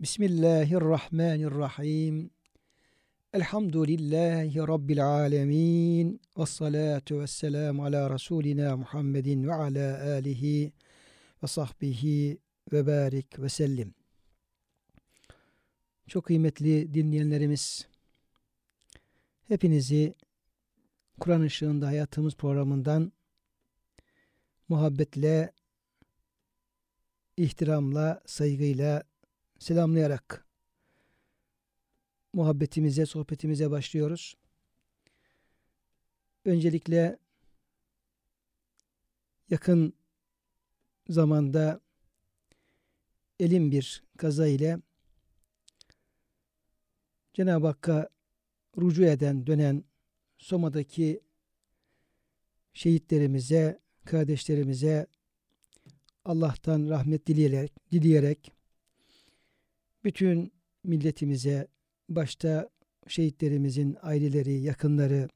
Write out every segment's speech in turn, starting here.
Bismillahirrahmanirrahim. Elhamdülillahi rabbil alamin. Ves salatu vesselam ala rasulina Muhammedin ve ala alihi ve sahbihi ve barik ve sellim. Çok kıymetli dinleyenlerimiz, hepinizi Kur'an ışığında hayatımız programından muhabbetle ihtiramla, saygıyla selamlayarak muhabbetimize, sohbetimize başlıyoruz. Öncelikle yakın zamanda elim bir kaza ile Cenab-ı Hakk'a rucu eden, dönen Soma'daki şehitlerimize, kardeşlerimize, Allah'tan rahmet dileyerek, dileyerek bütün milletimize başta şehitlerimizin aileleri, yakınları,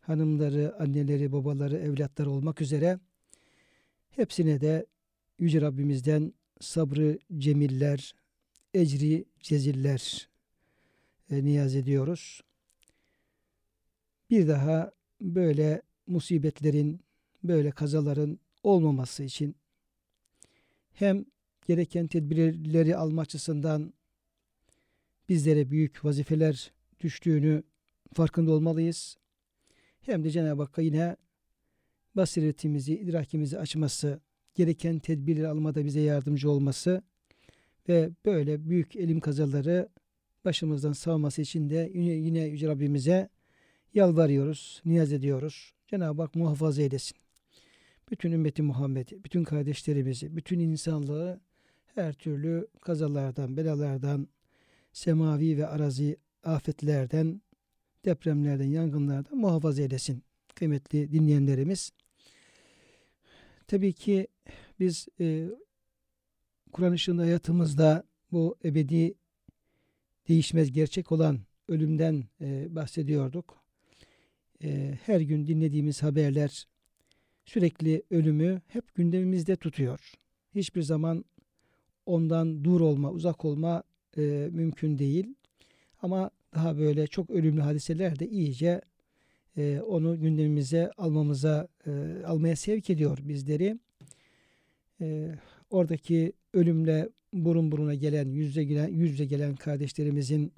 hanımları, anneleri, babaları, evlatları olmak üzere hepsine de Yüce Rabbimizden sabrı cemiller, ecri ceziller e, niyaz ediyoruz. Bir daha böyle musibetlerin, böyle kazaların olmaması için hem gereken tedbirleri alma açısından bizlere büyük vazifeler düştüğünü farkında olmalıyız. Hem de Cenab-ı Hakk'a yine basiretimizi, idrakimizi açması, gereken tedbirleri almada bize yardımcı olması ve böyle büyük elim kazaları başımızdan savması için de yine, yine Yüce Rabbimize yalvarıyoruz, niyaz ediyoruz. Cenab-ı Hak muhafaza eylesin bütün ümmeti Muhammed'i, bütün kardeşlerimizi, bütün insanlığı her türlü kazalardan, belalardan, semavi ve arazi afetlerden, depremlerden, yangınlardan muhafaza eylesin kıymetli dinleyenlerimiz. Tabii ki biz e, Kur'an ışığında hayatımızda bu ebedi değişmez gerçek olan ölümden e, bahsediyorduk. E, her gün dinlediğimiz haberler sürekli ölümü hep gündemimizde tutuyor. Hiçbir zaman ondan dur olma, uzak olma e, mümkün değil. Ama daha böyle çok ölümlü hadiseler de iyice e, onu gündemimize almamıza e, almaya sevk ediyor bizleri. E, oradaki ölümle burun buruna gelen, yüzle gelen, yüzle gelen kardeşlerimizin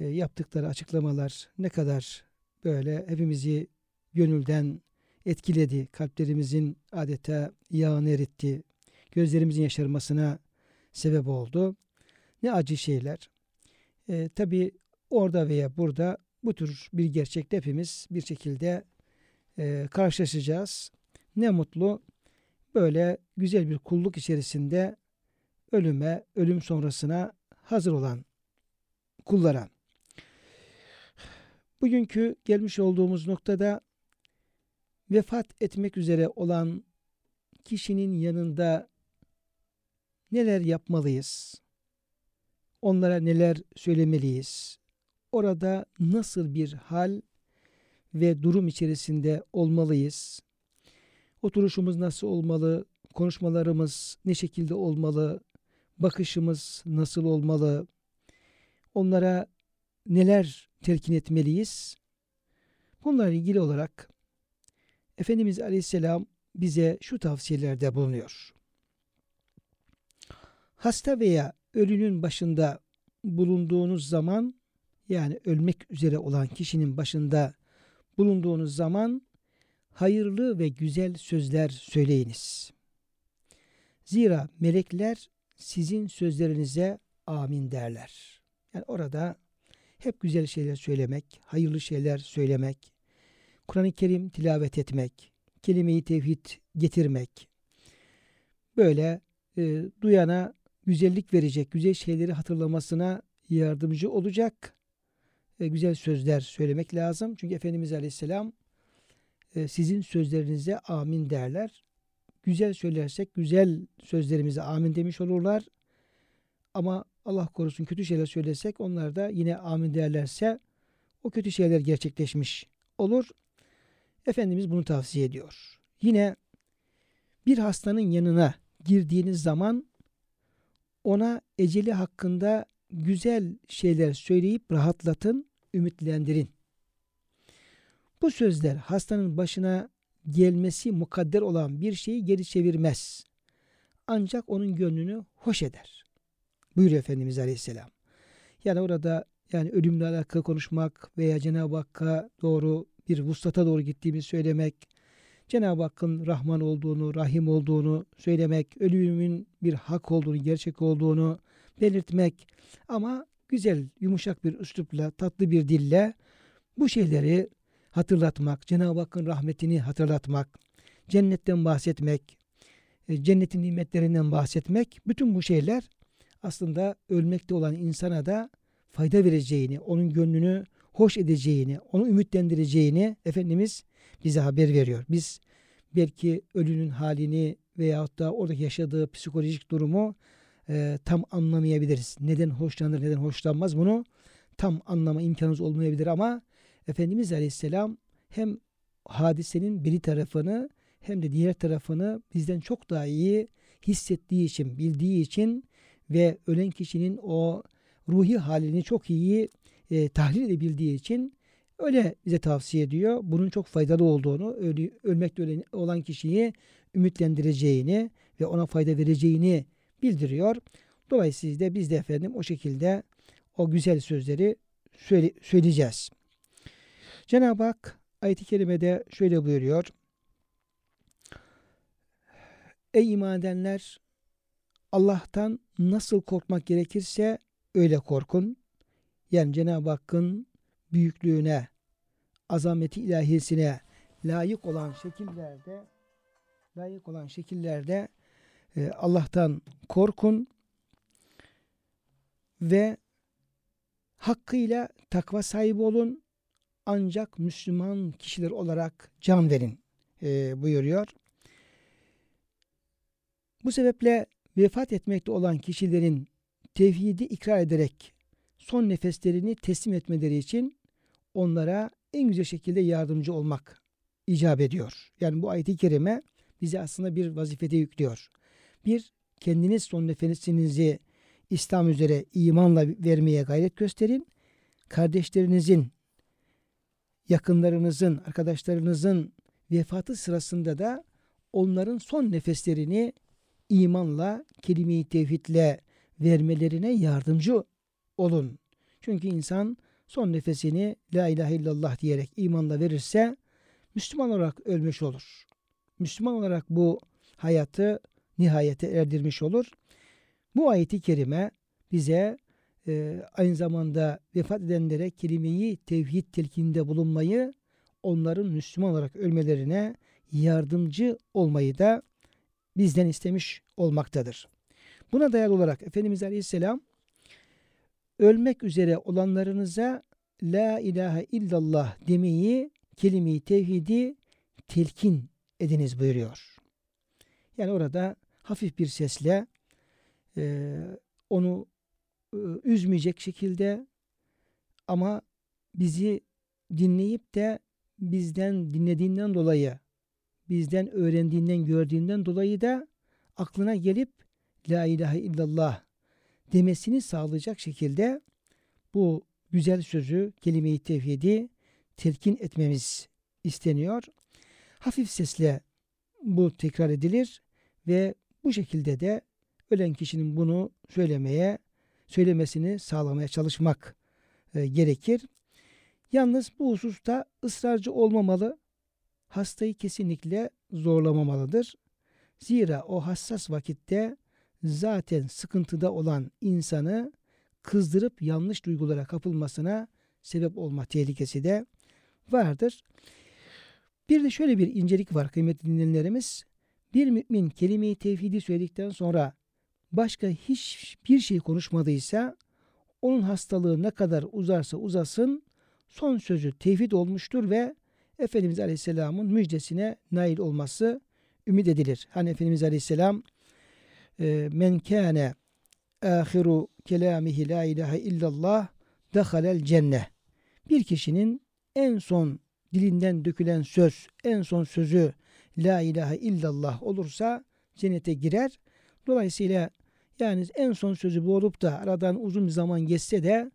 e, yaptıkları açıklamalar ne kadar böyle hepimizi gönülden etkiledi. Kalplerimizin adeta yağını eritti. Gözlerimizin yaşarmasına sebep oldu. Ne acı şeyler. E, Tabi orada veya burada bu tür bir gerçekle hepimiz bir şekilde e, karşılaşacağız. Ne mutlu böyle güzel bir kulluk içerisinde ölüme, ölüm sonrasına hazır olan kullara. Bugünkü gelmiş olduğumuz noktada vefat etmek üzere olan kişinin yanında neler yapmalıyız? Onlara neler söylemeliyiz? Orada nasıl bir hal ve durum içerisinde olmalıyız? Oturuşumuz nasıl olmalı? Konuşmalarımız ne şekilde olmalı? Bakışımız nasıl olmalı? Onlara neler telkin etmeliyiz? Bunlarla ilgili olarak Efendimiz Aleyhisselam bize şu tavsiyelerde bulunuyor. Hasta veya ölünün başında bulunduğunuz zaman yani ölmek üzere olan kişinin başında bulunduğunuz zaman hayırlı ve güzel sözler söyleyiniz. Zira melekler sizin sözlerinize amin derler. Yani orada hep güzel şeyler söylemek, hayırlı şeyler söylemek, Kur'an-ı Kerim tilavet etmek, kelime-i tevhid getirmek, böyle e, duyana güzellik verecek, güzel şeyleri hatırlamasına yardımcı olacak e, güzel sözler söylemek lazım. Çünkü Efendimiz Aleyhisselam e, sizin sözlerinize amin derler. Güzel söylersek güzel sözlerimize amin demiş olurlar. Ama Allah korusun kötü şeyler söylesek onlar da yine amin derlerse o kötü şeyler gerçekleşmiş olur. Efendimiz bunu tavsiye ediyor. Yine bir hastanın yanına girdiğiniz zaman ona eceli hakkında güzel şeyler söyleyip rahatlatın, ümitlendirin. Bu sözler hastanın başına gelmesi mukadder olan bir şeyi geri çevirmez. Ancak onun gönlünü hoş eder. Buyuruyor Efendimiz Aleyhisselam. Yani orada yani ölümle alakalı konuşmak veya Cenab-ı Hakk'a doğru bir vuslata doğru gittiğimizi söylemek, Cenab-ı Hakk'ın Rahman olduğunu, Rahim olduğunu söylemek, ölümün bir hak olduğunu, gerçek olduğunu belirtmek ama güzel, yumuşak bir üslupla, tatlı bir dille bu şeyleri hatırlatmak, Cenab-ı Hakk'ın rahmetini hatırlatmak, cennetten bahsetmek, e, cennetin nimetlerinden bahsetmek, bütün bu şeyler aslında ölmekte olan insana da fayda vereceğini, onun gönlünü hoş edeceğini, onu ümitlendireceğini Efendimiz bize haber veriyor. Biz belki ölünün halini veyahut da oradaki yaşadığı psikolojik durumu e, tam anlamayabiliriz. Neden hoşlanır, neden hoşlanmaz bunu tam anlama imkanımız olmayabilir ama Efendimiz Aleyhisselam hem hadisenin biri tarafını hem de diğer tarafını bizden çok daha iyi hissettiği için, bildiği için ve ölen kişinin o ruhi halini çok iyi e, tahlil edebildiği için öyle bize tavsiye ediyor. Bunun çok faydalı olduğunu, ölü, ölmekte olan kişiyi ümitlendireceğini ve ona fayda vereceğini bildiriyor. Dolayısıyla biz de efendim o şekilde o güzel sözleri söyle, söyleyeceğiz. Cenab-ı Hak ayet-i kerimede şöyle buyuruyor. Ey iman edenler Allah'tan nasıl korkmak gerekirse öyle korkun. Yani Cenab-ı Hakk'ın büyüklüğüne, azameti ilahisine layık olan şekillerde layık olan şekillerde e, Allah'tan korkun ve hakkıyla takva sahibi olun ancak Müslüman kişiler olarak can verin e, buyuruyor. Bu sebeple vefat etmekte olan kişilerin tevhidi ikrar ederek son nefeslerini teslim etmeleri için onlara en güzel şekilde yardımcı olmak icap ediyor. Yani bu ayet-i kerime bize aslında bir vazifede yüklüyor. Bir, kendiniz son nefesinizi İslam üzere imanla vermeye gayret gösterin. Kardeşlerinizin, yakınlarınızın, arkadaşlarınızın vefatı sırasında da onların son nefeslerini imanla, kelime-i tevhidle vermelerine yardımcı olun. Çünkü insan son nefesini la ilahe illallah diyerek imanla verirse Müslüman olarak ölmüş olur. Müslüman olarak bu hayatı nihayete erdirmiş olur. Bu ayeti kerime bize e, aynı zamanda vefat edenlere kelimeyi tevhid telkinde bulunmayı, onların Müslüman olarak ölmelerine yardımcı olmayı da bizden istemiş olmaktadır. Buna dayalı olarak Efendimiz Aleyhisselam ölmek üzere olanlarınıza La ilahe illallah demeyi, kelime-i tevhidi telkin ediniz buyuruyor. Yani orada hafif bir sesle e, onu e, üzmeyecek şekilde ama bizi dinleyip de bizden dinlediğinden dolayı, bizden öğrendiğinden, gördüğünden dolayı da aklına gelip La ilahe illallah demesini sağlayacak şekilde bu güzel sözü, kelime-i tevhidi telkin etmemiz isteniyor. Hafif sesle bu tekrar edilir ve bu şekilde de ölen kişinin bunu söylemeye, söylemesini sağlamaya çalışmak e, gerekir. Yalnız bu hususta ısrarcı olmamalı, hastayı kesinlikle zorlamamalıdır. Zira o hassas vakitte zaten sıkıntıda olan insanı kızdırıp yanlış duygulara kapılmasına sebep olma tehlikesi de vardır. Bir de şöyle bir incelik var kıymetli dinleyenlerimiz. Bir mümin kelime-i tevhidi söyledikten sonra başka hiçbir şey konuşmadıysa onun hastalığı ne kadar uzarsa uzasın son sözü tevhid olmuştur ve Efendimiz Aleyhisselam'ın müjdesine nail olması ümit edilir. Hani Efendimiz Aleyhisselam men kâne ahiru kelamihi la ilahe illallah dehalel cenne. Bir kişinin en son dilinden dökülen söz, en son sözü la ilahe illallah olursa cennete girer. Dolayısıyla yani en son sözü bu olup da aradan uzun bir zaman geçse de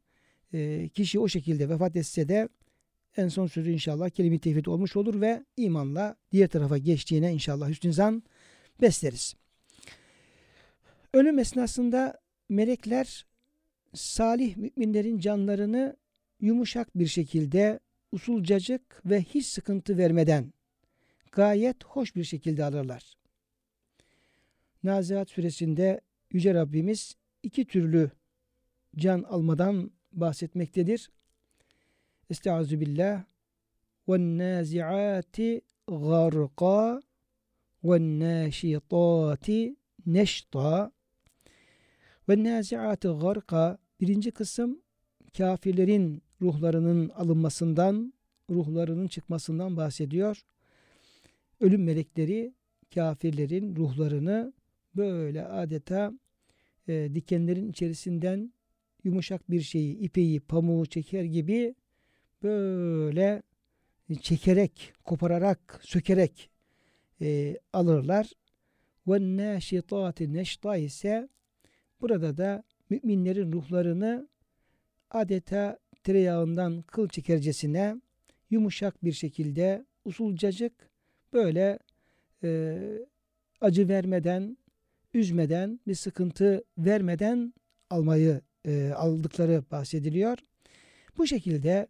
e, kişi o şekilde vefat etse de en son sözü inşallah kelime-i olmuş olur ve imanla diğer tarafa geçtiğine inşallah hüsnü zan besleriz. Ölüm esnasında melekler salih müminlerin canlarını yumuşak bir şekilde usulcacık ve hiç sıkıntı vermeden gayet hoş bir şekilde alırlar. Nazihat suresinde Yüce Rabbimiz iki türlü can almadan bahsetmektedir. Estaizu billah garqa ve naşitati neşta ve naziati garqa birinci kısım kafirlerin ruhlarının alınmasından, ruhlarının çıkmasından bahsediyor. Ölüm melekleri kafirlerin ruhlarını böyle adeta e, dikenlerin içerisinden yumuşak bir şeyi, ipeyi, pamuğu çeker gibi böyle çekerek, kopararak, sökerek e, alırlar. Ve neşitati neşta ise burada da müminlerin ruhlarını adeta tereyağından kıl çekercesine yumuşak bir şekilde usulcacık böyle e, acı vermeden, üzmeden, bir sıkıntı vermeden almayı e, aldıkları bahsediliyor. Bu şekilde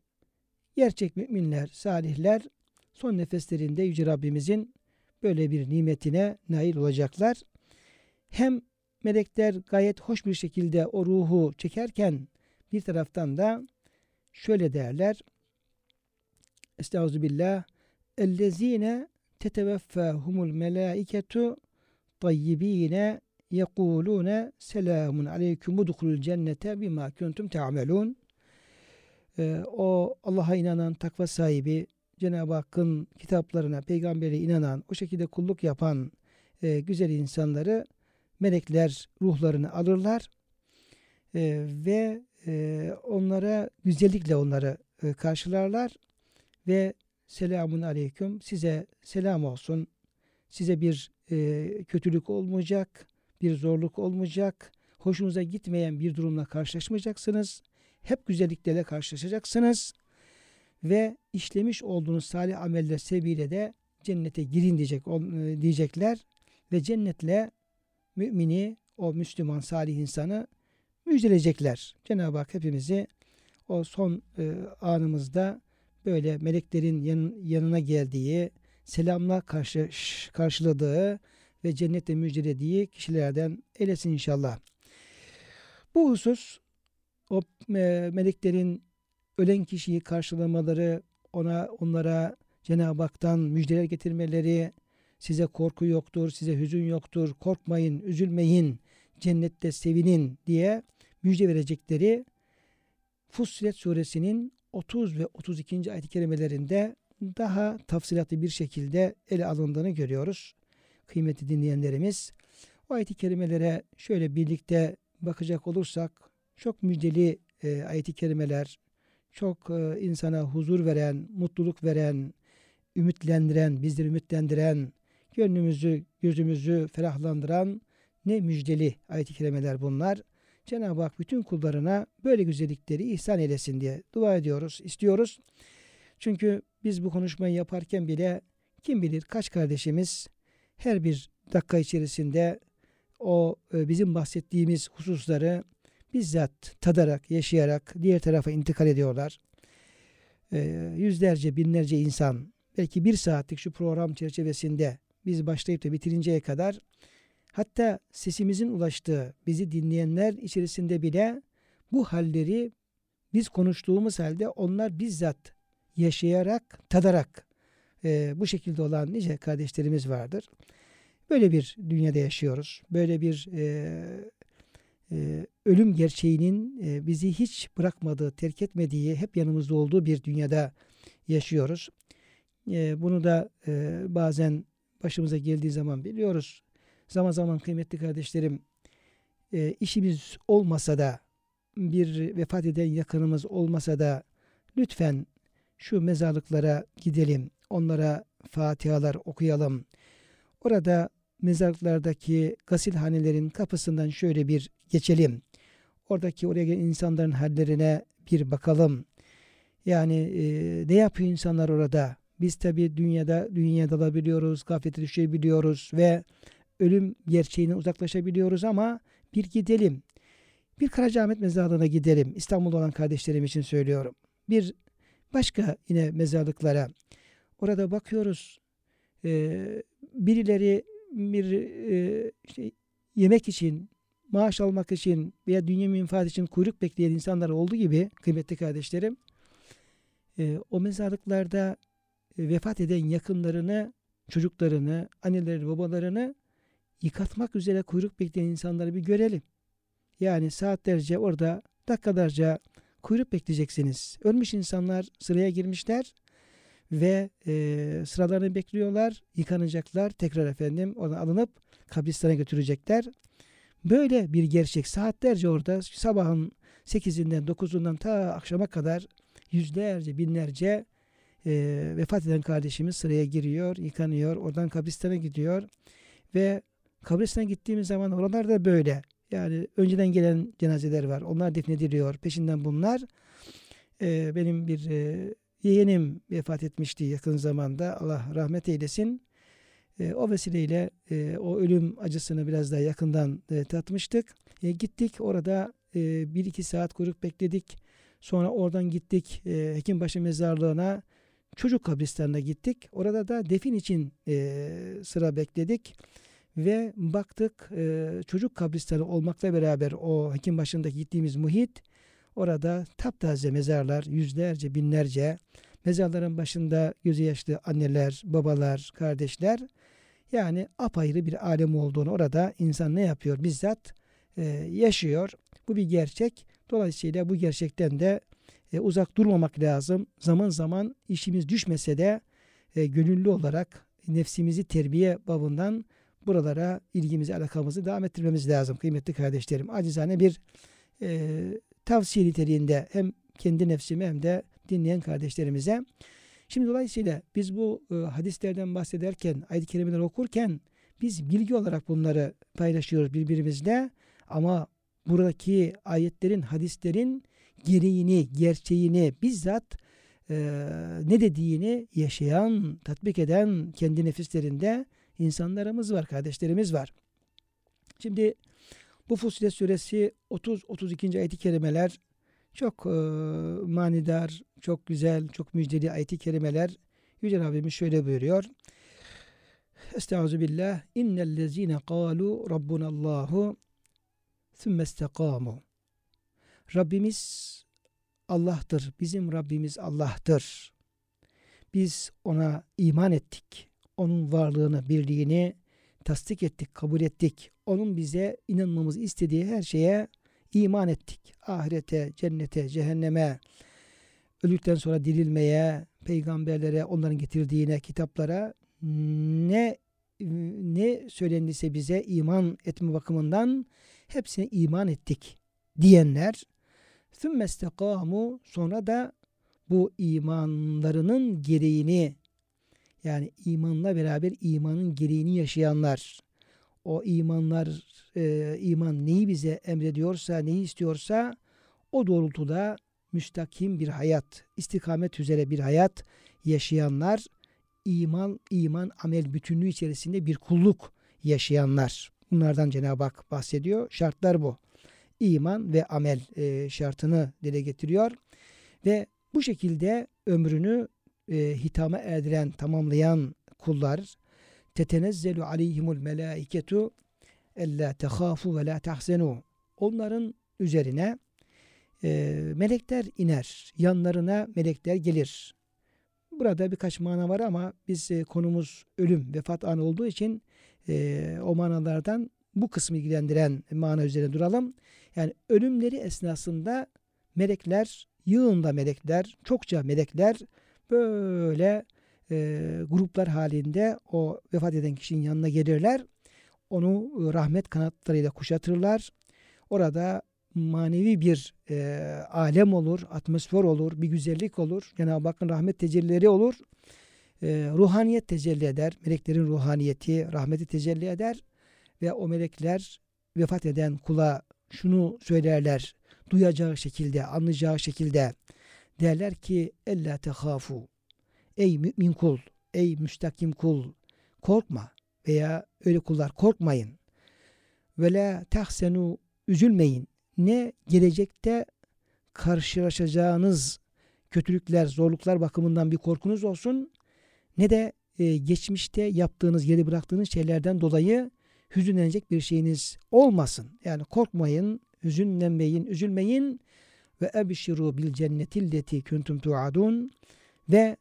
gerçek müminler, salihler son nefeslerinde Yüce Rabbimizin böyle bir nimetine nail olacaklar. Hem melekler gayet hoş bir şekilde o ruhu çekerken bir taraftan da şöyle derler. Estağfirullah. Ellezine teteveffahumul melaiketu tayyibine yekulune selamun aleyküm udhulul cennete bima kuntum ta'melun. Ee, o Allah'a inanan takva sahibi Cenab-ı Hakk'ın kitaplarına, peygambere inanan, o şekilde kulluk yapan e, güzel insanları melekler ruhlarını alırlar e, ve e, onlara güzellikle onları e, karşılarlar ve selamun aleyküm size selam olsun. Size bir e, kötülük olmayacak bir zorluk olmayacak hoşunuza gitmeyen bir durumla karşılaşmayacaksınız. Hep güzelliklerle karşılaşacaksınız ve işlemiş olduğunuz salih ameller sebebiyle de cennete girin diyecek diyecekler ve cennetle mümini o Müslüman salih insanı müjdeleyecekler. Cenab-ı Hak hepimizi o son e, anımızda böyle meleklerin yan, yanına geldiği, selamla karşı karşıladığı ve cennette müjdelediği kişilerden eylesin inşallah. Bu husus o e, meleklerin ölen kişiyi karşılamaları, ona onlara Cenab-ı Hak'tan müjdeler getirmeleri, size korku yoktur, size hüzün yoktur, korkmayın, üzülmeyin, cennette sevinin diye müjde verecekleri Fussilet suresinin 30 ve 32. ayet-i kerimelerinde daha tafsilatlı bir şekilde ele alındığını görüyoruz. Kıymetli dinleyenlerimiz o ayet-i kerimelere şöyle birlikte bakacak olursak çok müjdeli e, ayet-i kerimeler, çok e, insana huzur veren, mutluluk veren, ümitlendiren, bizleri ümitlendiren, gönlümüzü, gözümüzü ferahlandıran ne müjdeli ayet-i kerimeler bunlar. Cenab-ı Hak bütün kullarına böyle güzellikleri ihsan eylesin diye dua ediyoruz, istiyoruz. Çünkü biz bu konuşmayı yaparken bile kim bilir kaç kardeşimiz her bir dakika içerisinde o e, bizim bahsettiğimiz hususları bizzat tadarak, yaşayarak diğer tarafa intikal ediyorlar. E, yüzlerce, binlerce insan belki bir saatlik şu program çerçevesinde biz başlayıp da bitirinceye kadar Hatta sesimizin ulaştığı bizi dinleyenler içerisinde bile bu halleri biz konuştuğumuz halde onlar bizzat yaşayarak, tadarak e, bu şekilde olan nice kardeşlerimiz vardır. Böyle bir dünyada yaşıyoruz. Böyle bir e, e, ölüm gerçeğinin e, bizi hiç bırakmadığı, terk etmediği, hep yanımızda olduğu bir dünyada yaşıyoruz. E, bunu da e, bazen başımıza geldiği zaman biliyoruz. Zaman zaman kıymetli kardeşlerim e, işimiz olmasa da bir vefat eden yakınımız olmasa da lütfen şu mezarlıklara gidelim. Onlara fatihalar okuyalım. Orada mezarlıklardaki gasilhanelerin kapısından şöyle bir geçelim. Oradaki oraya gelen insanların hallerine bir bakalım. Yani e, ne yapıyor insanlar orada? Biz tabi dünyada dünyaya dalabiliyoruz, gaflete düşebiliyoruz ve ölüm gerçeğine uzaklaşabiliyoruz ama bir gidelim. Bir Karacaahmet mezarlığına gidelim. İstanbul'da olan kardeşlerim için söylüyorum. Bir başka yine mezarlıklara. Orada bakıyoruz. E, birileri bir e, işte yemek için, maaş almak için veya dünya menfaat için kuyruk bekleyen insanlar olduğu gibi kıymetli kardeşlerim e, o mezarlıklarda vefat eden yakınlarını, çocuklarını, annelerini, babalarını yıkatmak üzere kuyruk bekleyen insanları bir görelim. Yani saatlerce orada dakikalarca kuyruk bekleyeceksiniz. Ölmüş insanlar sıraya girmişler ve e, sıralarını bekliyorlar, yıkanacaklar, tekrar efendim oradan alınıp kabristana götürecekler. Böyle bir gerçek saatlerce orada sabahın 8'inden 9'undan ta akşama kadar yüzlerce binlerce e, vefat eden kardeşimiz sıraya giriyor, yıkanıyor, oradan kabristana gidiyor ve kabristana gittiğimiz zaman oralarda böyle. Yani önceden gelen cenazeler var. Onlar defnediliyor. Peşinden bunlar. E, benim bir e, yeğenim vefat etmişti yakın zamanda. Allah rahmet eylesin. E, o vesileyle e, o ölüm acısını biraz daha yakından e, tatmıştık. E, gittik orada e, bir iki saat kuyruk bekledik. Sonra oradan gittik e, Hekimbaşı mezarlığına. Çocuk kabristanına gittik. Orada da defin için e, sıra bekledik. Ve baktık e, çocuk kabristanı olmakla beraber o Hekimbaşı'ndaki gittiğimiz muhit orada taptaze mezarlar yüzlerce binlerce mezarların başında gözü yaşlı anneler, babalar, kardeşler yani apayrı bir alem olduğunu orada insan ne yapıyor? Bizzat e, yaşıyor. Bu bir gerçek. Dolayısıyla bu gerçekten de e, uzak durmamak lazım. Zaman zaman işimiz düşmese de e, gönüllü olarak nefsimizi terbiye babından buralara ilgimizi, alakamızı devam ettirmemiz lazım kıymetli kardeşlerim. Acizane bir e, tavsiye niteliğinde hem kendi nefsime hem de dinleyen kardeşlerimize. Şimdi dolayısıyla biz bu e, hadislerden bahsederken, ayet-i kerimeleri okurken biz bilgi olarak bunları paylaşıyoruz birbirimizle ama buradaki ayetlerin, hadislerin gereğini, gerçeğini bizzat e, ne dediğini yaşayan, tatbik eden kendi nefislerinde insanlarımız var, kardeşlerimiz var. Şimdi bu Fussilet suresi 30-32. ayet-i kerimeler çok e, manidar, çok güzel, çok müjdeli ayet-i kerimeler. Yüce Rabbimiz şöyle buyuruyor. Estaizu billah. İnnellezine kalu Rabbunallahu thümme istekamu. Rabbimiz Allah'tır. Bizim Rabbimiz Allah'tır. Biz ona iman ettik. Onun varlığını, birliğini tasdik ettik, kabul ettik. Onun bize inanmamızı istediği her şeye iman ettik. Ahirete, cennete, cehenneme, öldükten sonra dirilmeye, peygamberlere, onların getirdiğine, kitaplara ne ne söylendiyse bize iman etme bakımından hepsine iman ettik diyenler ثُمَّ sonra da bu imanlarının gereğini yani imanla beraber imanın gereğini yaşayanlar. O imanlar e, iman neyi bize emrediyorsa neyi istiyorsa o doğrultuda müstakim bir hayat istikamet üzere bir hayat yaşayanlar iman iman amel bütünlüğü içerisinde bir kulluk yaşayanlar. Bunlardan Cenab-ı Hak bahsediyor. Şartlar bu iman ve amel e, şartını dile getiriyor ve bu şekilde ömrünü e, hitama erdiren, tamamlayan kullar tetenezzelu aleyhimul melaiketu ella tehafu ve la tahzenu onların üzerine e, melekler iner. Yanlarına melekler gelir. Burada birkaç mana var ama biz e, konumuz ölüm, vefat anı olduğu için e, o manalardan bu kısmı ilgilendiren mana üzerine duralım. Yani ölümleri esnasında melekler, yığında melekler, çokça melekler böyle e, gruplar halinde o vefat eden kişinin yanına gelirler. Onu e, rahmet kanatlarıyla kuşatırlar. Orada manevi bir e, alem olur, atmosfer olur, bir güzellik olur. Cenab-ı Hakk'ın rahmet tecellileri olur. E, ruhaniyet tecelli eder. Meleklerin ruhaniyeti, rahmeti tecelli eder. Ve o melekler vefat eden kula şunu söylerler. Duyacağı şekilde, anlayacağı şekilde derler ki ella tehafu ey mümin kul, ey müstakim kul korkma veya öyle kullar korkmayın. Ve la tahsenu üzülmeyin. Ne gelecekte karşılaşacağınız kötülükler, zorluklar bakımından bir korkunuz olsun ne de e, geçmişte yaptığınız, geri bıraktığınız şeylerden dolayı hüzünlenecek bir şeyiniz olmasın. Yani korkmayın, hüzünlenmeyin, üzülmeyin ve ebşiru bil cennetilleti kuntum tuadun ve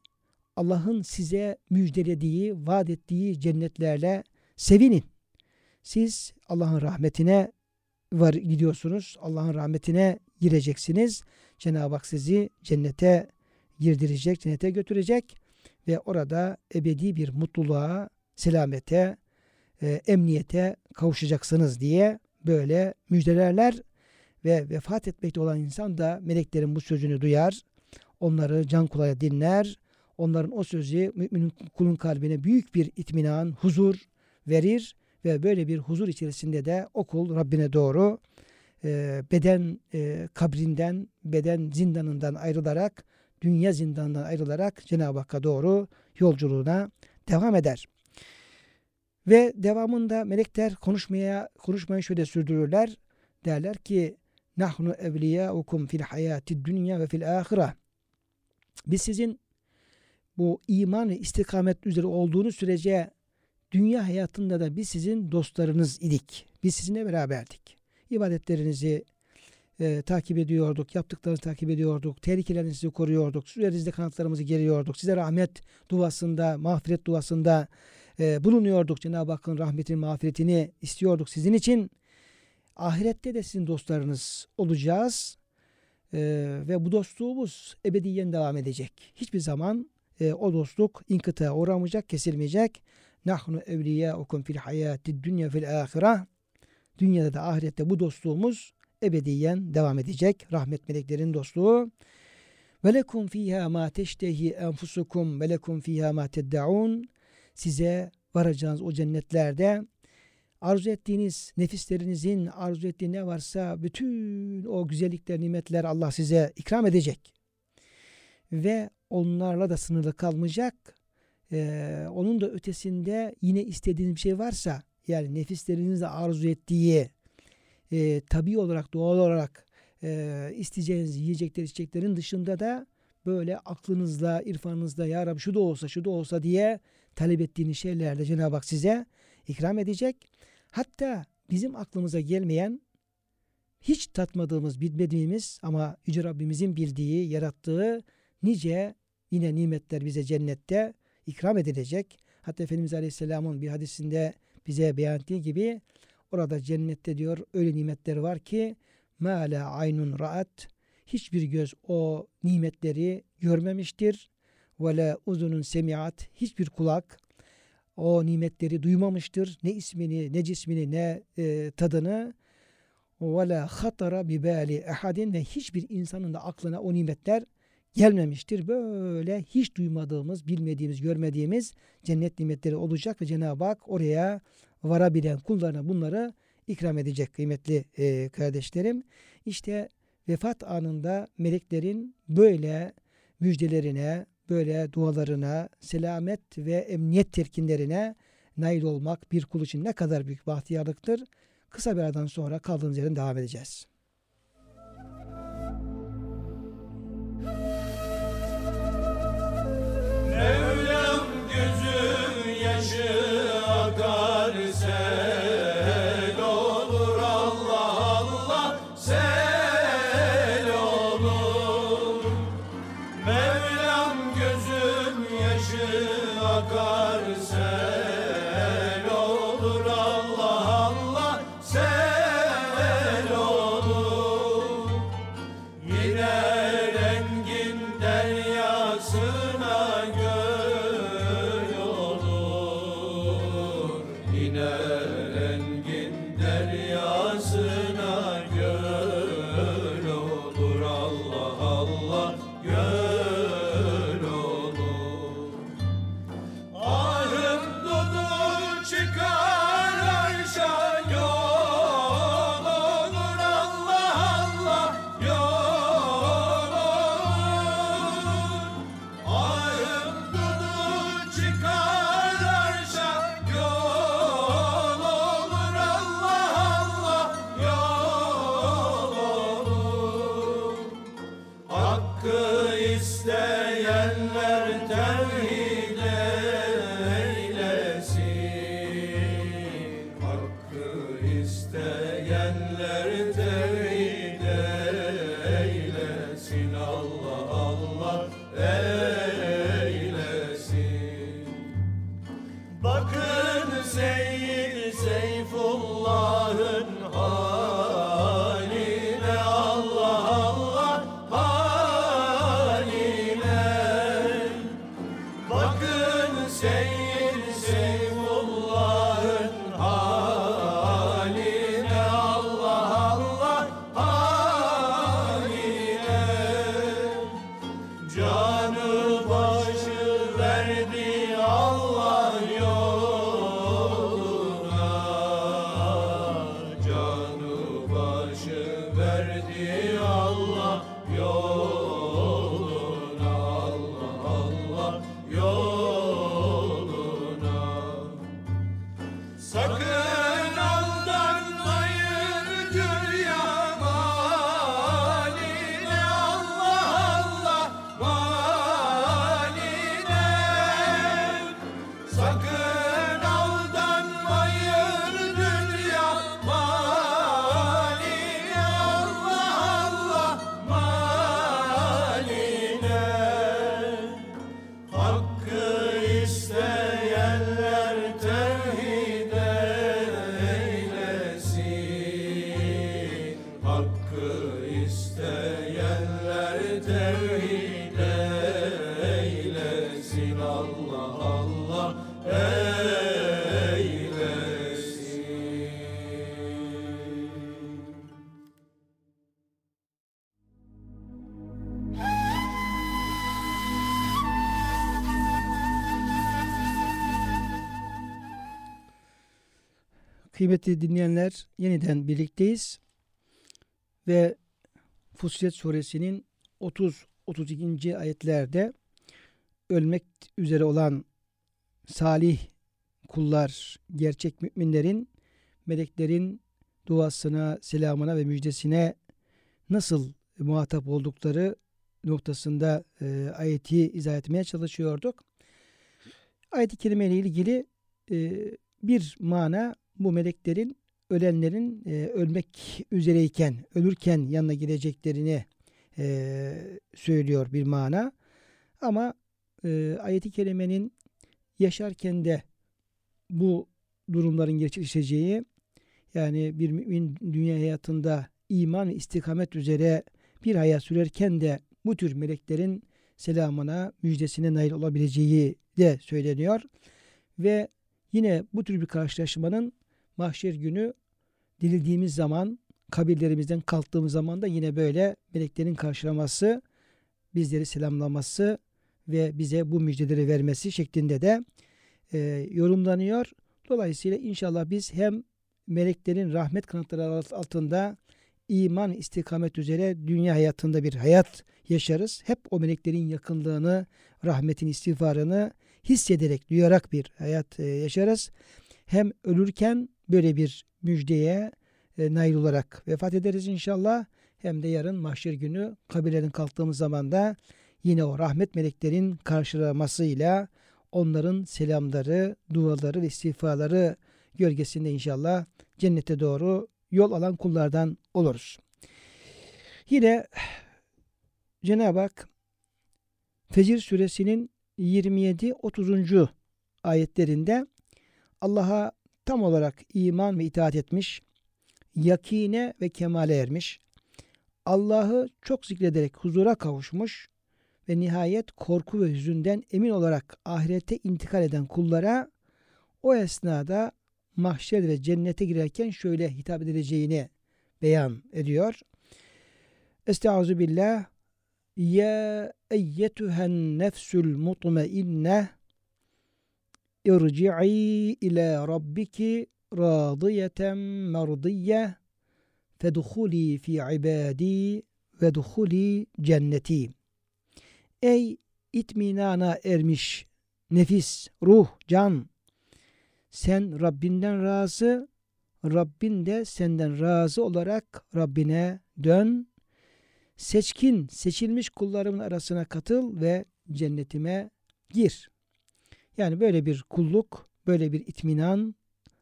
Allah'ın size müjdelediği, vaat ettiği cennetlerle sevinin. Siz Allah'ın rahmetine var gidiyorsunuz. Allah'ın rahmetine gireceksiniz. Cenab-ı Hak sizi cennete girdirecek, cennete götürecek ve orada ebedi bir mutluluğa, selamete, e, emniyete kavuşacaksınız diye böyle müjdelerler ve vefat etmekte olan insan da meleklerin bu sözünü duyar. Onları can kulağıyla dinler. Onların o sözü müminin kulun kalbine büyük bir itminan, huzur verir ve böyle bir huzur içerisinde de o kul Rabbine doğru e, beden e, kabrinden, beden zindanından ayrılarak, dünya zindanından ayrılarak Cenab-ı Hakk'a doğru yolculuğuna devam eder. Ve devamında melekler konuşmaya konuşmayı şöyle sürdürürler. Derler ki nahnu evliyaukum fil hayati dünya ve fil ahire. Biz sizin bu iman ve istikamet üzere olduğunuz sürece dünya hayatında da biz sizin dostlarınız idik. Biz sizinle beraberdik. İbadetlerinizi e, takip ediyorduk, yaptıklarınızı takip ediyorduk, tehlikelerinizi koruyorduk, üzerinizde kanatlarımızı geriyorduk, size rahmet duasında, mağfiret duasında e, bulunuyorduk. Cenab-ı Hakk'ın rahmetini, mağfiretini istiyorduk sizin için. Ahirette de sizin dostlarınız olacağız e, ve bu dostluğumuz ebediyen devam edecek. Hiçbir zaman e, o dostluk inkıta uğramayacak, kesilmeyecek. Nahnu evliyaukum fil hayati dünya fil ahire. Dünyada da ahirette bu dostluğumuz ebediyen devam edecek. Rahmet meleklerin dostluğu. Ve lekum fiha ma teştehi enfusukum ve lekum fiha ma teddaun. Size varacağınız o cennetlerde arzu ettiğiniz nefislerinizin arzu ettiği ne varsa bütün o güzellikler, nimetler Allah size ikram edecek. Ve onlarla da sınırlı kalmayacak. Ee, onun da ötesinde yine istediğiniz bir şey varsa yani nefislerinizle arzu ettiği e, tabi olarak doğal olarak e, isteyeceğiniz yiyecekler içeceklerin dışında da böyle aklınızla irfanınızla ya Rabbi şu da olsa şu da olsa diye talep ettiğiniz şeylerde Cenab-ı Hak size ikram edecek. Hatta bizim aklımıza gelmeyen hiç tatmadığımız, bilmediğimiz ama Yüce Rabbimizin bildiği, yarattığı nice yine nimetler bize cennette ikram edilecek. Hatta Efendimiz Aleyhisselam'ın bir hadisinde bize beyan ettiği gibi orada cennette diyor öyle nimetler var ki ma la aynun raat hiçbir göz o nimetleri görmemiştir. Ve la uzunun semiat hiçbir kulak o nimetleri duymamıştır. Ne ismini, ne cismini, ne e, tadını. Ve la hatara bi bali ehadin ve hiçbir insanın da aklına o nimetler gelmemiştir. Böyle hiç duymadığımız, bilmediğimiz, görmediğimiz cennet nimetleri olacak ve Cenab-ı Hak oraya varabilen kullarına bunları ikram edecek kıymetli e, kardeşlerim. İşte vefat anında meleklerin böyle müjdelerine, böyle dualarına, selamet ve emniyet terkinlerine nail olmak bir kul için ne kadar büyük bahtiyarlıktır. Kısa bir aradan sonra kaldığımız yerden devam edeceğiz. Kıymetli dinleyenler yeniden birlikteyiz ve Fussilet suresinin 30-32. ayetlerde ölmek üzere olan salih kullar, gerçek müminlerin, meleklerin duasına, selamına ve müjdesine nasıl muhatap oldukları noktasında e, ayeti izah etmeye çalışıyorduk. Ayet-i kerime ile ilgili e, bir mana bu meleklerin ölenlerin e, ölmek üzereyken, ölürken yanına geleceklerini e, söylüyor bir mana. Ama e, ayet-i kerimenin yaşarken de bu durumların gerçekleşeceği yani bir mümin dünya hayatında iman istikamet üzere bir hayat sürerken de bu tür meleklerin selamına, müjdesine nail olabileceği de söyleniyor. Ve yine bu tür bir karşılaşmanın mahşer günü dirildiğimiz zaman, kabirlerimizden kalktığımız zaman da yine böyle meleklerin karşılaması, bizleri selamlaması ve bize bu müjdeleri vermesi şeklinde de e, yorumlanıyor. Dolayısıyla inşallah biz hem meleklerin rahmet kanatları altında iman istikamet üzere dünya hayatında bir hayat yaşarız. Hep o meleklerin yakınlığını, rahmetin istiğfarını hissederek, duyarak bir hayat e, yaşarız. Hem ölürken böyle bir müjdeye e, nail olarak vefat ederiz inşallah. Hem de yarın mahşer günü kabirlerin kalktığımız zaman da yine o rahmet meleklerin karşılamasıyla onların selamları, duaları ve istiğfaları gölgesinde inşallah cennete doğru yol alan kullardan oluruz. Yine Cenab-ı Hak Fecir suresinin 27-30. ayetlerinde Allah'a tam olarak iman ve itaat etmiş, yakine ve kemale ermiş, Allah'ı çok zikrederek huzura kavuşmuş ve nihayet korku ve hüzünden emin olarak ahirete intikal eden kullara o esnada mahşer ve cennete girerken şöyle hitap edileceğini beyan ediyor. Estaizu Ya eyyetühen nefsül mutmainneh irci'i ila rabbiki radiyeten merdiyye fedhuli fi ibadi ve duhuli cenneti. Ey itminana ermiş nefis, ruh, can sen Rabbinden razı, Rabbin de senden razı olarak Rabbine dön. Seçkin, seçilmiş kullarımın arasına katıl ve cennetime gir. Yani böyle bir kulluk, böyle bir itminan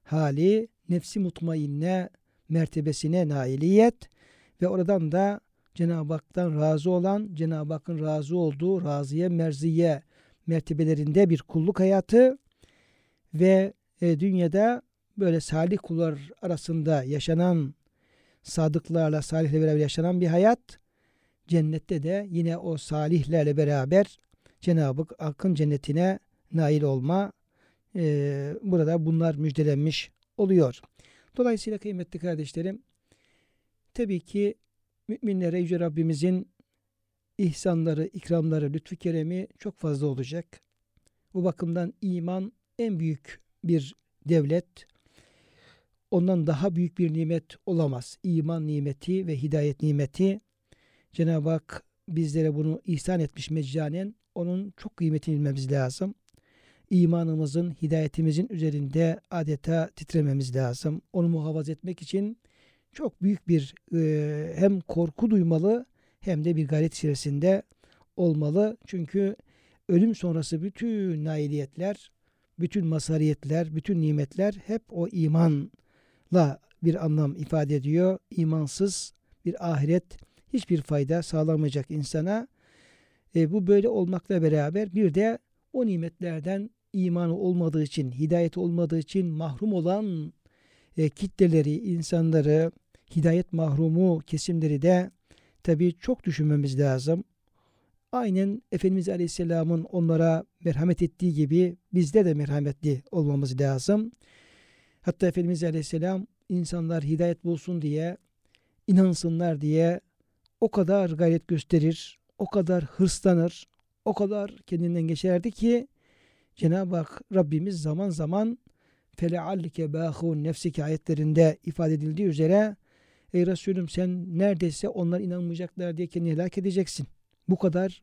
hali, nefsi mutmainne mertebesine nailiyet ve oradan da Cenab-ı Hak'tan razı olan, Cenab-ı Hakk'ın razı olduğu razıye merziye mertebelerinde bir kulluk hayatı ve e, dünyada böyle salih kullar arasında yaşanan sadıklarla, salihle beraber yaşanan bir hayat. Cennette de yine o salihlerle beraber Cenab-ı Hakk'ın cennetine nail olma burada bunlar müjdelenmiş oluyor. Dolayısıyla kıymetli kardeşlerim tabii ki müminlere Yüce Rabbimizin ihsanları, ikramları, lütfu keremi çok fazla olacak. Bu bakımdan iman en büyük bir devlet. Ondan daha büyük bir nimet olamaz. İman nimeti ve hidayet nimeti. Cenab-ı Hak bizlere bunu ihsan etmiş meccanen. Onun çok kıymetini bilmemiz lazım. İmanımızın, hidayetimizin üzerinde adeta titrememiz lazım. Onu muhafaza etmek için çok büyük bir e, hem korku duymalı hem de bir gayret içerisinde olmalı. Çünkü ölüm sonrası bütün nailiyetler, bütün masariyetler, bütün nimetler hep o imanla bir anlam ifade ediyor. İmansız bir ahiret hiçbir fayda sağlamayacak insana. E, bu böyle olmakla beraber bir de o nimetlerden imanı olmadığı için, hidayet olmadığı için mahrum olan e, kitleleri, insanları, hidayet mahrumu kesimleri de tabi çok düşünmemiz lazım. Aynen Efendimiz Aleyhisselam'ın onlara merhamet ettiği gibi bizde de merhametli olmamız lazım. Hatta Efendimiz Aleyhisselam insanlar hidayet bulsun diye, inansınlar diye o kadar gayret gösterir, o kadar hırslanır, o kadar kendinden geçerdi ki Cenab-ı Hak Rabbimiz zaman zaman feleallike bâhûn nefsike ayetlerinde ifade edildiği üzere Ey Resulüm sen neredeyse onlar inanmayacaklar diye kendini helak edeceksin. Bu kadar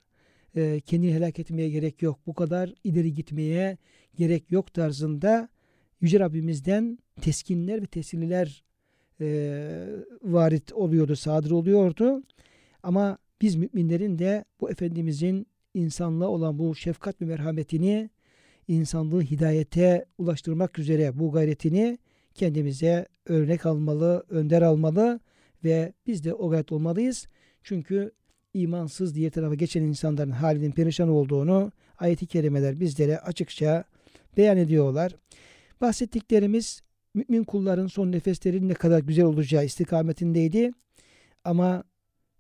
e, kendini helak etmeye gerek yok. Bu kadar ileri gitmeye gerek yok tarzında Yüce Rabbimizden teskinler ve teselliler e, varit oluyordu, sadır oluyordu. Ama biz müminlerin de bu Efendimizin insanlığa olan bu şefkat ve merhametini insanlığı hidayete ulaştırmak üzere bu gayretini kendimize örnek almalı, önder almalı ve biz de o gayret olmalıyız. Çünkü imansız diye tarafa geçen insanların halinin perişan olduğunu ayeti kerimeler bizlere açıkça beyan ediyorlar. Bahsettiklerimiz mümin kulların son nefeslerinin ne kadar güzel olacağı istikametindeydi. Ama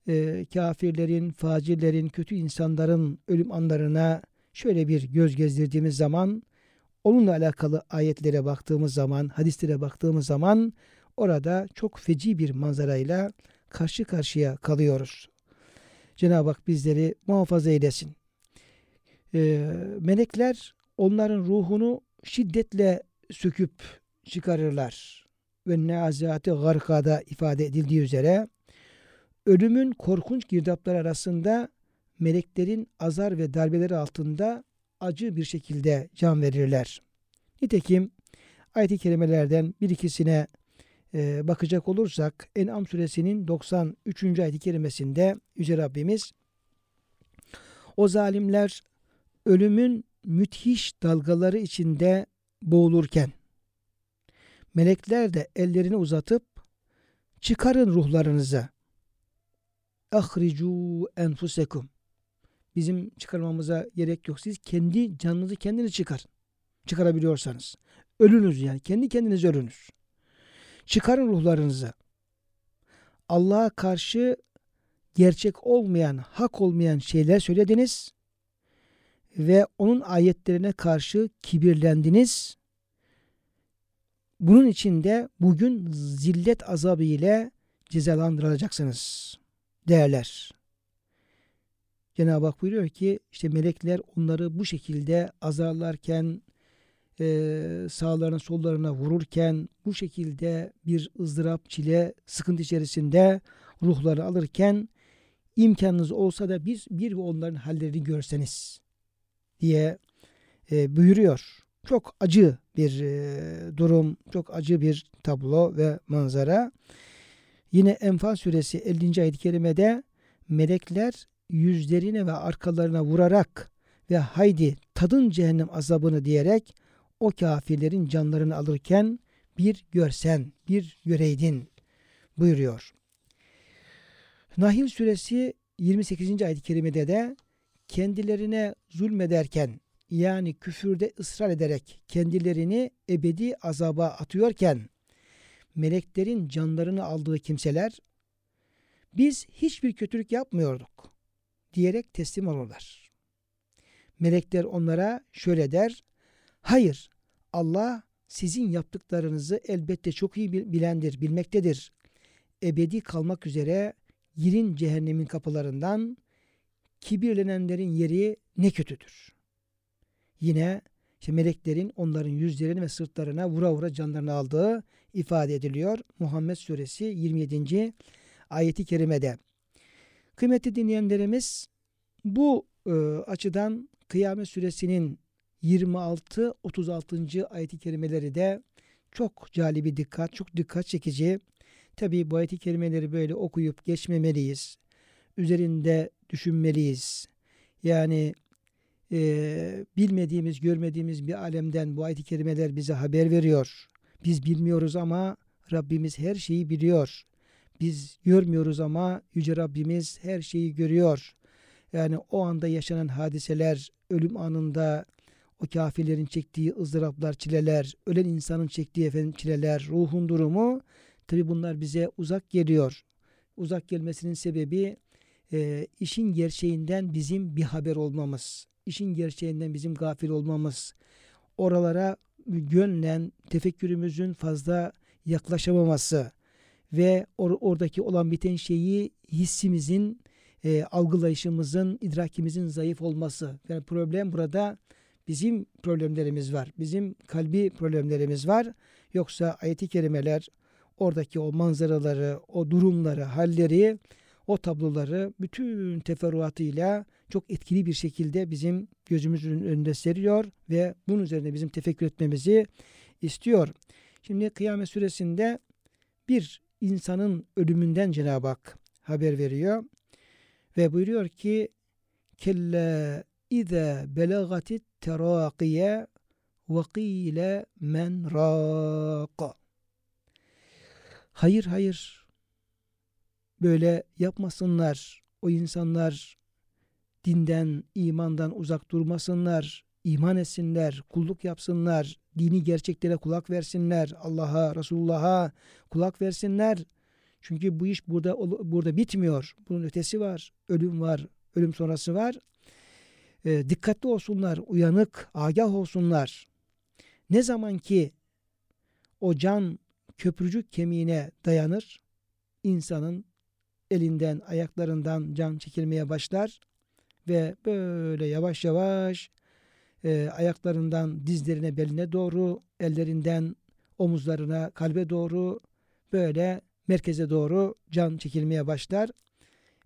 e, kafirlerin, facirlerin, kötü insanların ölüm anlarına şöyle bir göz gezdirdiğimiz zaman onunla alakalı ayetlere baktığımız zaman, hadislere baktığımız zaman orada çok feci bir manzarayla karşı karşıya kalıyoruz. Cenab-ı Hak bizleri muhafaza eylesin. Ee, melekler onların ruhunu şiddetle söküp çıkarırlar. Ve neazati garkada ifade edildiği üzere ölümün korkunç girdapları arasında meleklerin azar ve darbeleri altında acı bir şekilde can verirler. Nitekim ayet-i kerimelerden bir ikisine e, bakacak olursak En'am suresinin 93. ayet-i kerimesinde Yüce Rabbimiz o zalimler ölümün müthiş dalgaları içinde boğulurken melekler de ellerini uzatıp çıkarın ruhlarınızı ahricu enfusekum bizim çıkarmamıza gerek yok. Siz kendi canınızı kendiniz çıkar. Çıkarabiliyorsanız. Ölünüz yani. Kendi kendiniz ölünüz. Çıkarın ruhlarınızı. Allah'a karşı gerçek olmayan, hak olmayan şeyler söylediniz ve onun ayetlerine karşı kibirlendiniz. bunun için de bugün zillet azabı ile cezalandırılacaksınız derler. Cenab-ı Hak buyuruyor ki işte melekler onları bu şekilde azarlarken e, sağlarına sollarına vururken bu şekilde bir ızdırap, çile, sıkıntı içerisinde ruhları alırken imkanınız olsa da biz bir onların hallerini görseniz diye e, buyuruyor. Çok acı bir e, durum, çok acı bir tablo ve manzara. Yine Enfal suresi 50. ayet-i kerimede melekler yüzlerine ve arkalarına vurarak ve haydi tadın cehennem azabını diyerek o kafirlerin canlarını alırken bir görsen, bir göreydin buyuruyor. Nahil suresi 28. ayet-i kerimede de kendilerine zulmederken yani küfürde ısrar ederek kendilerini ebedi azaba atıyorken meleklerin canlarını aldığı kimseler biz hiçbir kötülük yapmıyorduk diyerek teslim olurlar. Melekler onlara şöyle der. Hayır Allah sizin yaptıklarınızı elbette çok iyi bilendir, bilmektedir. Ebedi kalmak üzere girin cehennemin kapılarından kibirlenenlerin yeri ne kötüdür. Yine işte meleklerin onların yüzlerini ve sırtlarına vura vura canlarını aldığı ifade ediliyor. Muhammed Suresi 27. ayeti kerimede. Kıymetli dinleyenlerimiz bu e, açıdan Kıyamet Suresinin 26-36. ayeti kerimeleri de çok calibi dikkat, çok dikkat çekici. Tabi bu ayeti kerimeleri böyle okuyup geçmemeliyiz. Üzerinde düşünmeliyiz. Yani e, bilmediğimiz, görmediğimiz bir alemden bu ayet-i kerimeler bize haber veriyor. Biz bilmiyoruz ama Rabbimiz her şeyi biliyor. Biz görmüyoruz ama Yüce Rabbimiz her şeyi görüyor. Yani o anda yaşanan hadiseler, ölüm anında o kafirlerin çektiği ızdıraplar, çileler, ölen insanın çektiği efendim çileler, ruhun durumu tabi bunlar bize uzak geliyor. Uzak gelmesinin sebebi e, işin gerçeğinden bizim bir haber olmamız, işin gerçeğinden bizim gafil olmamız, oralara gönlen tefekkürümüzün fazla yaklaşamaması ve or oradaki olan biten şeyi hissimizin, e, algılayışımızın, idrakimizin zayıf olması. Yani problem burada bizim problemlerimiz var. Bizim kalbi problemlerimiz var. Yoksa ayeti kerimeler oradaki o manzaraları, o durumları, halleri, o tabloları bütün teferruatıyla çok etkili bir şekilde bizim gözümüzün önünde seriyor ve bunun üzerine bizim tefekkür etmemizi istiyor. Şimdi Kıyamet Suresinde bir insanın ölümünden Cenab-ı Hak haber veriyor ve buyuruyor ki kelle İze belagatit terakiye ve qile men raqa. Hayır hayır. Böyle yapmasınlar. O insanlar dinden, imandan uzak durmasınlar. iman etsinler, kulluk yapsınlar, dini gerçeklere kulak versinler, Allah'a, Resulullah'a kulak versinler. Çünkü bu iş burada burada bitmiyor. Bunun ötesi var. Ölüm var, ölüm sonrası var e, dikkatli olsunlar, uyanık, agah olsunlar. Ne zaman ki o can köprücük kemiğine dayanır, insanın elinden, ayaklarından can çekilmeye başlar ve böyle yavaş yavaş e, ayaklarından dizlerine, beline doğru, ellerinden omuzlarına, kalbe doğru böyle merkeze doğru can çekilmeye başlar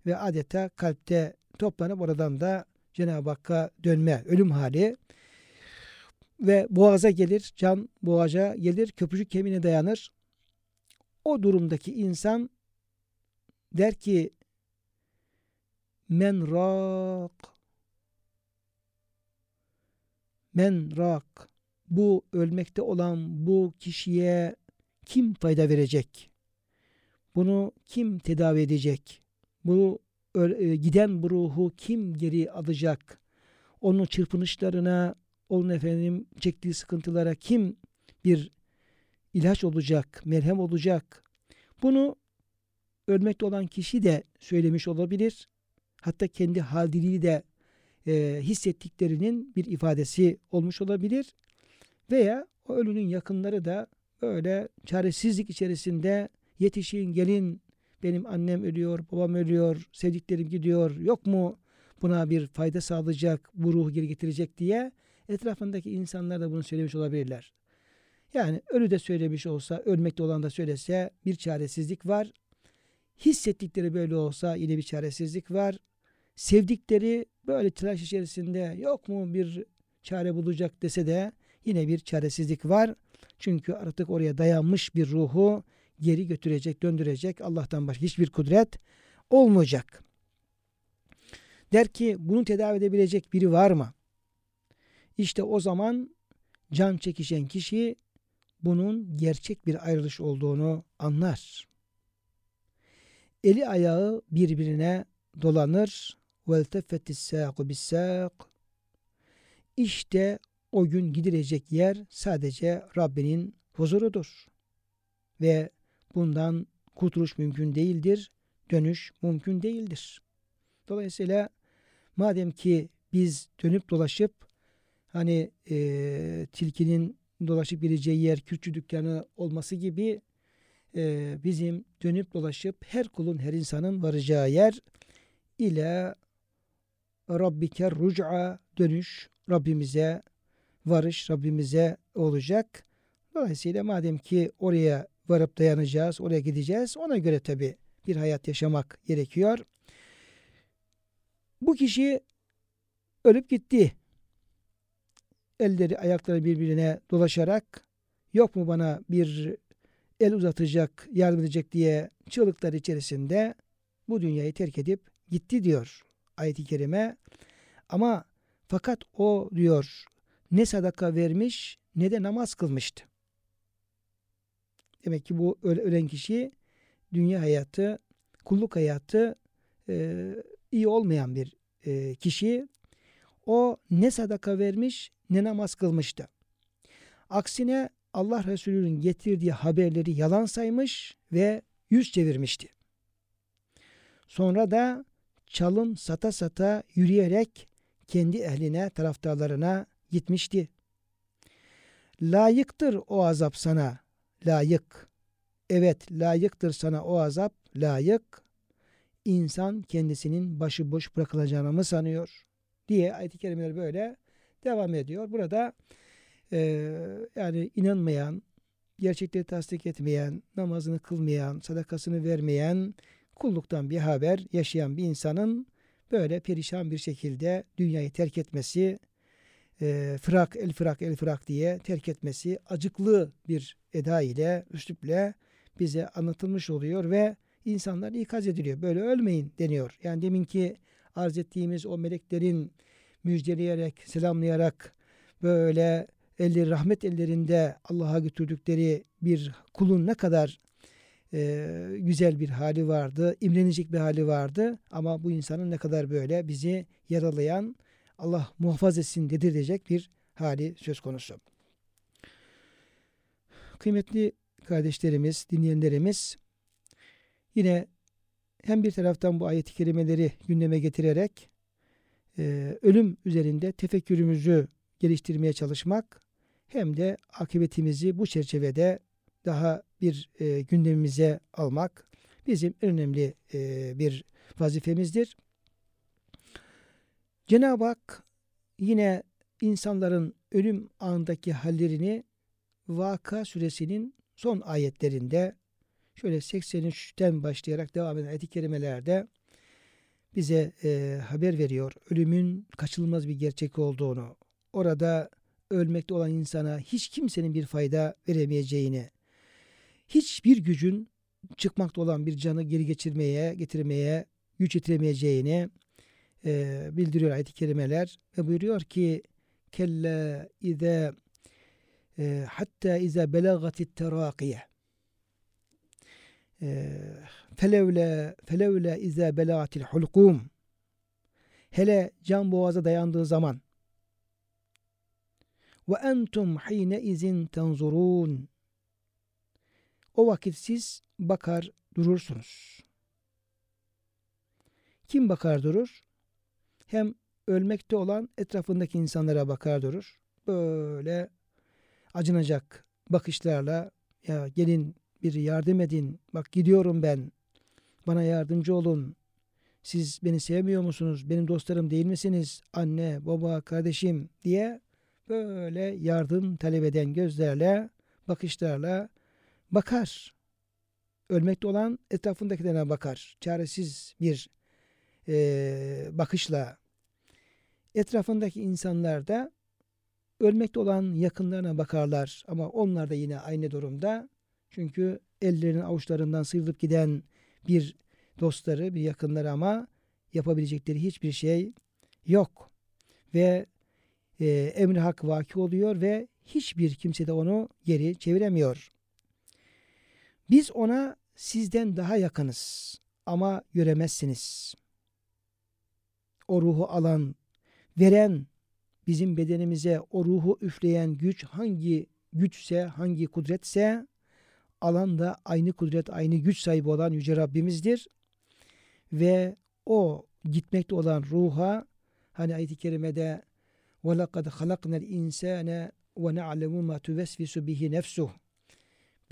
ve adeta kalpte toplanıp oradan da Cenab-ı Hakk'a dönme, ölüm hali ve boğaza gelir, can boğaca gelir, köprücük kemiğine dayanır. O durumdaki insan der ki men rak men rak bu ölmekte olan bu kişiye kim fayda verecek? Bunu kim tedavi edecek? Bu e, giden bu ruhu kim geri alacak? Onun çırpınışlarına, onun efendim çektiği sıkıntılara kim bir ilaç olacak, merhem olacak? Bunu ölmekte olan kişi de söylemiş olabilir. Hatta kendi halini de e, hissettiklerinin bir ifadesi olmuş olabilir. Veya o ölünün yakınları da böyle çaresizlik içerisinde yetişin gelin benim annem ölüyor, babam ölüyor, sevdiklerim gidiyor. Yok mu buna bir fayda sağlayacak, bu ruhu geri getirecek diye etrafındaki insanlar da bunu söylemiş olabilirler. Yani ölü de söylemiş olsa, ölmekte olan da söylese bir çaresizlik var. Hissettikleri böyle olsa yine bir çaresizlik var. Sevdikleri böyle telaş içerisinde yok mu bir çare bulacak dese de yine bir çaresizlik var. Çünkü artık oraya dayanmış bir ruhu geri götürecek, döndürecek Allah'tan başka hiçbir kudret olmayacak. Der ki bunu tedavi edebilecek biri var mı? İşte o zaman can çekişen kişi bunun gerçek bir ayrılış olduğunu anlar. Eli ayağı birbirine dolanır. وَالْتَفَّتِ السَّاقُ بِالسَّاقُ İşte o gün gidilecek yer sadece Rabbinin huzurudur. Ve bundan kurtuluş mümkün değildir. Dönüş mümkün değildir. Dolayısıyla madem ki biz dönüp dolaşıp hani e, tilkinin dolaşıp gireceği yer külçü dükkanı olması gibi e, bizim dönüp dolaşıp her kulun her insanın varacağı yer ile Rabbike ruc'a dönüş Rabbimize varış Rabbimize olacak. Dolayısıyla madem ki oraya varıp dayanacağız, oraya gideceğiz. Ona göre tabi bir hayat yaşamak gerekiyor. Bu kişi ölüp gitti. Elleri ayakları birbirine dolaşarak yok mu bana bir el uzatacak, yardım edecek diye çığlıklar içerisinde bu dünyayı terk edip gitti diyor ayet-i kerime. Ama fakat o diyor ne sadaka vermiş ne de namaz kılmıştı. Demek ki bu ölen kişi dünya hayatı, kulluk hayatı e, iyi olmayan bir e, kişi. O ne sadaka vermiş ne namaz kılmıştı. Aksine Allah Resulü'nün getirdiği haberleri yalan saymış ve yüz çevirmişti. Sonra da çalım sata sata yürüyerek kendi ehline, taraftarlarına gitmişti. Layıktır o azap sana, layık. Evet, layıktır sana o azap, layık. İnsan kendisinin başıboş bırakılacağını mı sanıyor? Diye ayet-i kerimeler böyle devam ediyor. Burada e, yani inanmayan, gerçekleri tasdik etmeyen, namazını kılmayan, sadakasını vermeyen, kulluktan bir haber yaşayan bir insanın böyle perişan bir şekilde dünyayı terk etmesi, e, fırak el fırak el fırak diye terk etmesi acıklı bir eda ile, üsluple bize anlatılmış oluyor ve insanlar ikaz ediliyor. Böyle ölmeyin deniyor. Yani deminki arz ettiğimiz o meleklerin müjdeleyerek, selamlayarak böyle elleri rahmet ellerinde Allah'a götürdükleri bir kulun ne kadar e, güzel bir hali vardı, imlenecek bir hali vardı. Ama bu insanın ne kadar böyle bizi yaralayan, Allah muhafaza etsin dedirtecek bir hali söz konusu. Kıymetli kardeşlerimiz, dinleyenlerimiz yine hem bir taraftan bu ayet-i kerimeleri gündeme getirerek e, ölüm üzerinde tefekkürümüzü geliştirmeye çalışmak hem de akıbetimizi bu çerçevede daha bir e, gündemimize almak bizim önemli e, bir vazifemizdir. Cenab-ı Hak yine insanların ölüm anındaki hallerini Vaka suresinin son ayetlerinde şöyle 83'ten başlayarak devam eden ayet-i kerimelerde bize e, haber veriyor. Ölümün kaçınılmaz bir gerçek olduğunu, orada ölmekte olan insana hiç kimsenin bir fayda veremeyeceğini, hiçbir gücün çıkmakta olan bir canı geri geçirmeye, getirmeye, güç yetiremeyeceğini e, bildiriyor ayet-i kerimeler ve buyuruyor ki kelle ize e, hatta ize belagatit terakiye e, felevle felevle ize belagatil hulkum hele can boğaza dayandığı zaman ve entum hine izin tenzurun o vakit siz bakar durursunuz. Kim bakar durur? Hem ölmekte olan etrafındaki insanlara bakar durur. Böyle acınacak bakışlarla Ya gelin bir yardım edin. Bak gidiyorum ben. Bana yardımcı olun. Siz beni sevmiyor musunuz? Benim dostlarım değil misiniz? Anne, baba, kardeşim diye böyle yardım talep eden gözlerle, bakışlarla bakar. Ölmekte olan etrafındakilerine bakar. Çaresiz bir e, bakışla. Etrafındaki insanlar da ölmekte olan yakınlarına bakarlar. Ama onlar da yine aynı durumda. Çünkü ellerinin avuçlarından sıyrılıp giden bir dostları, bir yakınları ama yapabilecekleri hiçbir şey yok. Ve e, emri hak vaki oluyor ve hiçbir kimse de onu geri çeviremiyor. Biz ona sizden daha yakınız ama göremezsiniz. O ruhu alan, veren, bizim bedenimize o ruhu üfleyen güç hangi güçse, hangi kudretse alan da aynı kudret, aynı güç sahibi olan Yüce Rabbimizdir. Ve o gitmekte olan ruha hani ayet-i kerimede وَلَقَدْ خَلَقْنَا الْاِنْسَانَ وَنَعْلَمُ مَا تُوَسْوِسُ بِهِ نَفْسُهُ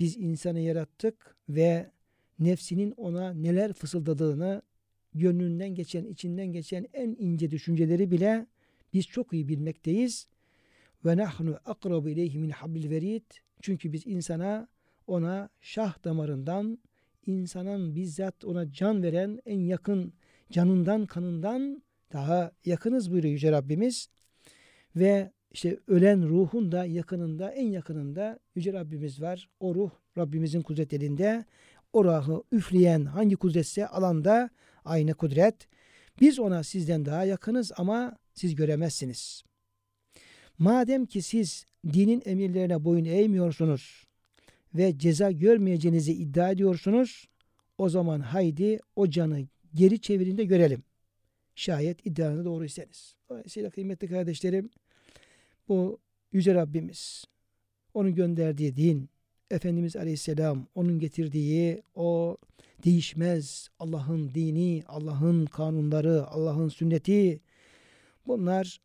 biz insanı yarattık ve nefsinin ona neler fısıldadığını gönlünden geçen, içinden geçen en ince düşünceleri bile biz çok iyi bilmekteyiz. Ve nahnu akrabu ileyhi min hablil verid. Çünkü biz insana ona şah damarından insanın bizzat ona can veren en yakın canından kanından daha yakınız buyuruyor Yüce Rabbimiz. Ve işte ölen ruhun da yakınında en yakınında Yüce Rabbimiz var. O ruh Rabbimizin kudretlerinde. O ruhu üfleyen hangi kudretse alanda aynı kudret. Biz ona sizden daha yakınız ama siz göremezsiniz. Madem ki siz dinin emirlerine boyun eğmiyorsunuz ve ceza görmeyeceğinizi iddia ediyorsunuz, o zaman haydi o canı geri çevirin de görelim. Şayet iddianı doğru iseniz. Dolayısıyla kıymetli kardeşlerim, bu Yüce Rabbimiz, onun gönderdiği din, Efendimiz Aleyhisselam, onun getirdiği o değişmez Allah'ın dini, Allah'ın kanunları, Allah'ın sünneti, bunlar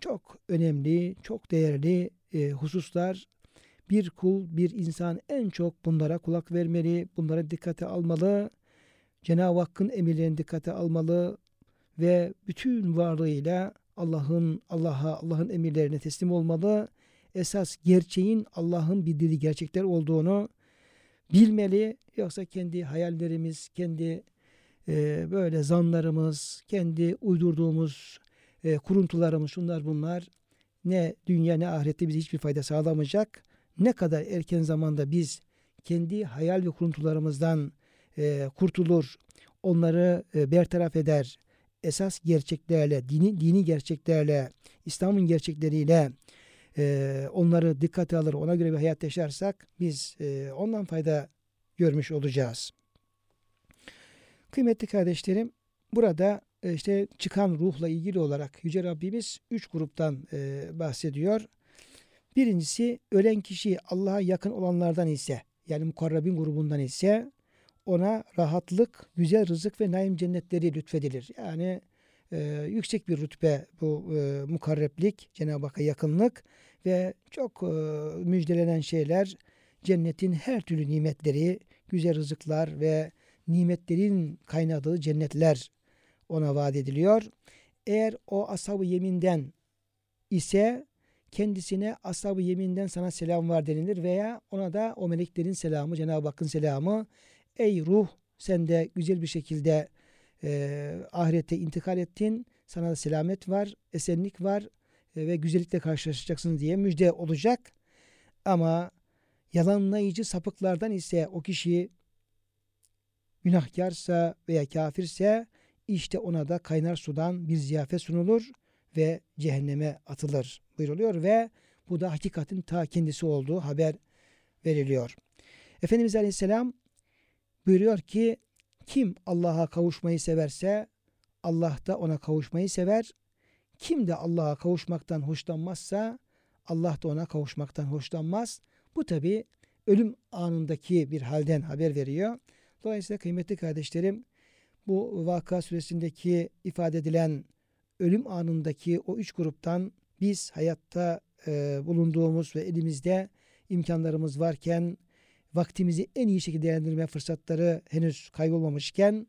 çok önemli, çok değerli e, hususlar. Bir kul, bir insan en çok bunlara kulak vermeli, bunlara dikkate almalı. Cenab-ı Hakk'ın emirlerini dikkate almalı ve bütün varlığıyla Allah'ın Allah'a Allah'ın emirlerine teslim olmalı. Esas gerçeğin Allah'ın bildiği gerçekler olduğunu bilmeli. Yoksa kendi hayallerimiz, kendi e, böyle zanlarımız, kendi uydurduğumuz e, kuruntularımız, şunlar bunlar ne dünya ne ahirette bize hiçbir fayda sağlamayacak. Ne kadar erken zamanda biz kendi hayal ve kuruntularımızdan e, kurtulur, onları e, bertaraf eder, esas gerçeklerle, dini, dini gerçeklerle, İslam'ın gerçekleriyle e, onları dikkate alır, ona göre bir hayat yaşarsak biz e, ondan fayda görmüş olacağız. Kıymetli kardeşlerim, burada e, işte çıkan ruhla ilgili olarak Yüce Rabbimiz üç gruptan e, bahsediyor. Birincisi ölen kişi Allah'a yakın olanlardan ise yani mukarrabin grubundan ise ona rahatlık, güzel rızık ve naim cennetleri lütfedilir. Yani e, yüksek bir rütbe bu e, mukarreplik, Cenab-ı Hakk'a yakınlık ve çok e, müjdelenen şeyler cennetin her türlü nimetleri, güzel rızıklar ve nimetlerin kaynadığı cennetler ona vaat ediliyor. Eğer o ashab-ı yeminden ise kendisine ashab-ı yeminden sana selam var denilir veya ona da o meleklerin selamı, Cenab-ı Hakk'ın selamı ey ruh sen de güzel bir şekilde e, ahirette intikal ettin. Sana da selamet var, esenlik var e, ve güzellikle karşılaşacaksın diye müjde olacak. Ama yalanlayıcı sapıklardan ise o kişi günahkarsa veya kafirse işte ona da kaynar sudan bir ziyafet sunulur ve cehenneme atılır buyuruluyor ve bu da hakikatin ta kendisi olduğu haber veriliyor. Efendimiz Aleyhisselam buyuruyor ki kim Allah'a kavuşmayı severse Allah da ona kavuşmayı sever. Kim de Allah'a kavuşmaktan hoşlanmazsa Allah da ona kavuşmaktan hoşlanmaz. Bu tabi ölüm anındaki bir halden haber veriyor. Dolayısıyla kıymetli kardeşlerim bu vaka süresindeki ifade edilen ölüm anındaki o üç gruptan biz hayatta e, bulunduğumuz ve elimizde imkanlarımız varken vaktimizi en iyi şekilde değerlendirme fırsatları henüz kaybolmamışken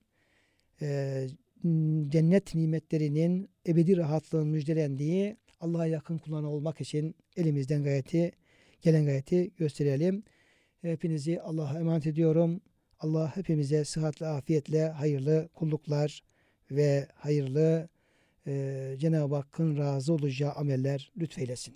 e, cennet nimetlerinin ebedi rahatlığın müjdelendiği Allah'a yakın kullarına olmak için elimizden gayreti, gelen gayreti gösterelim. Hepinizi Allah'a emanet ediyorum. Allah hepimize sıhhatle, afiyetle, hayırlı kulluklar ve hayırlı e, Cenab-ı Hakk'ın razı olacağı ameller lütfeylesin.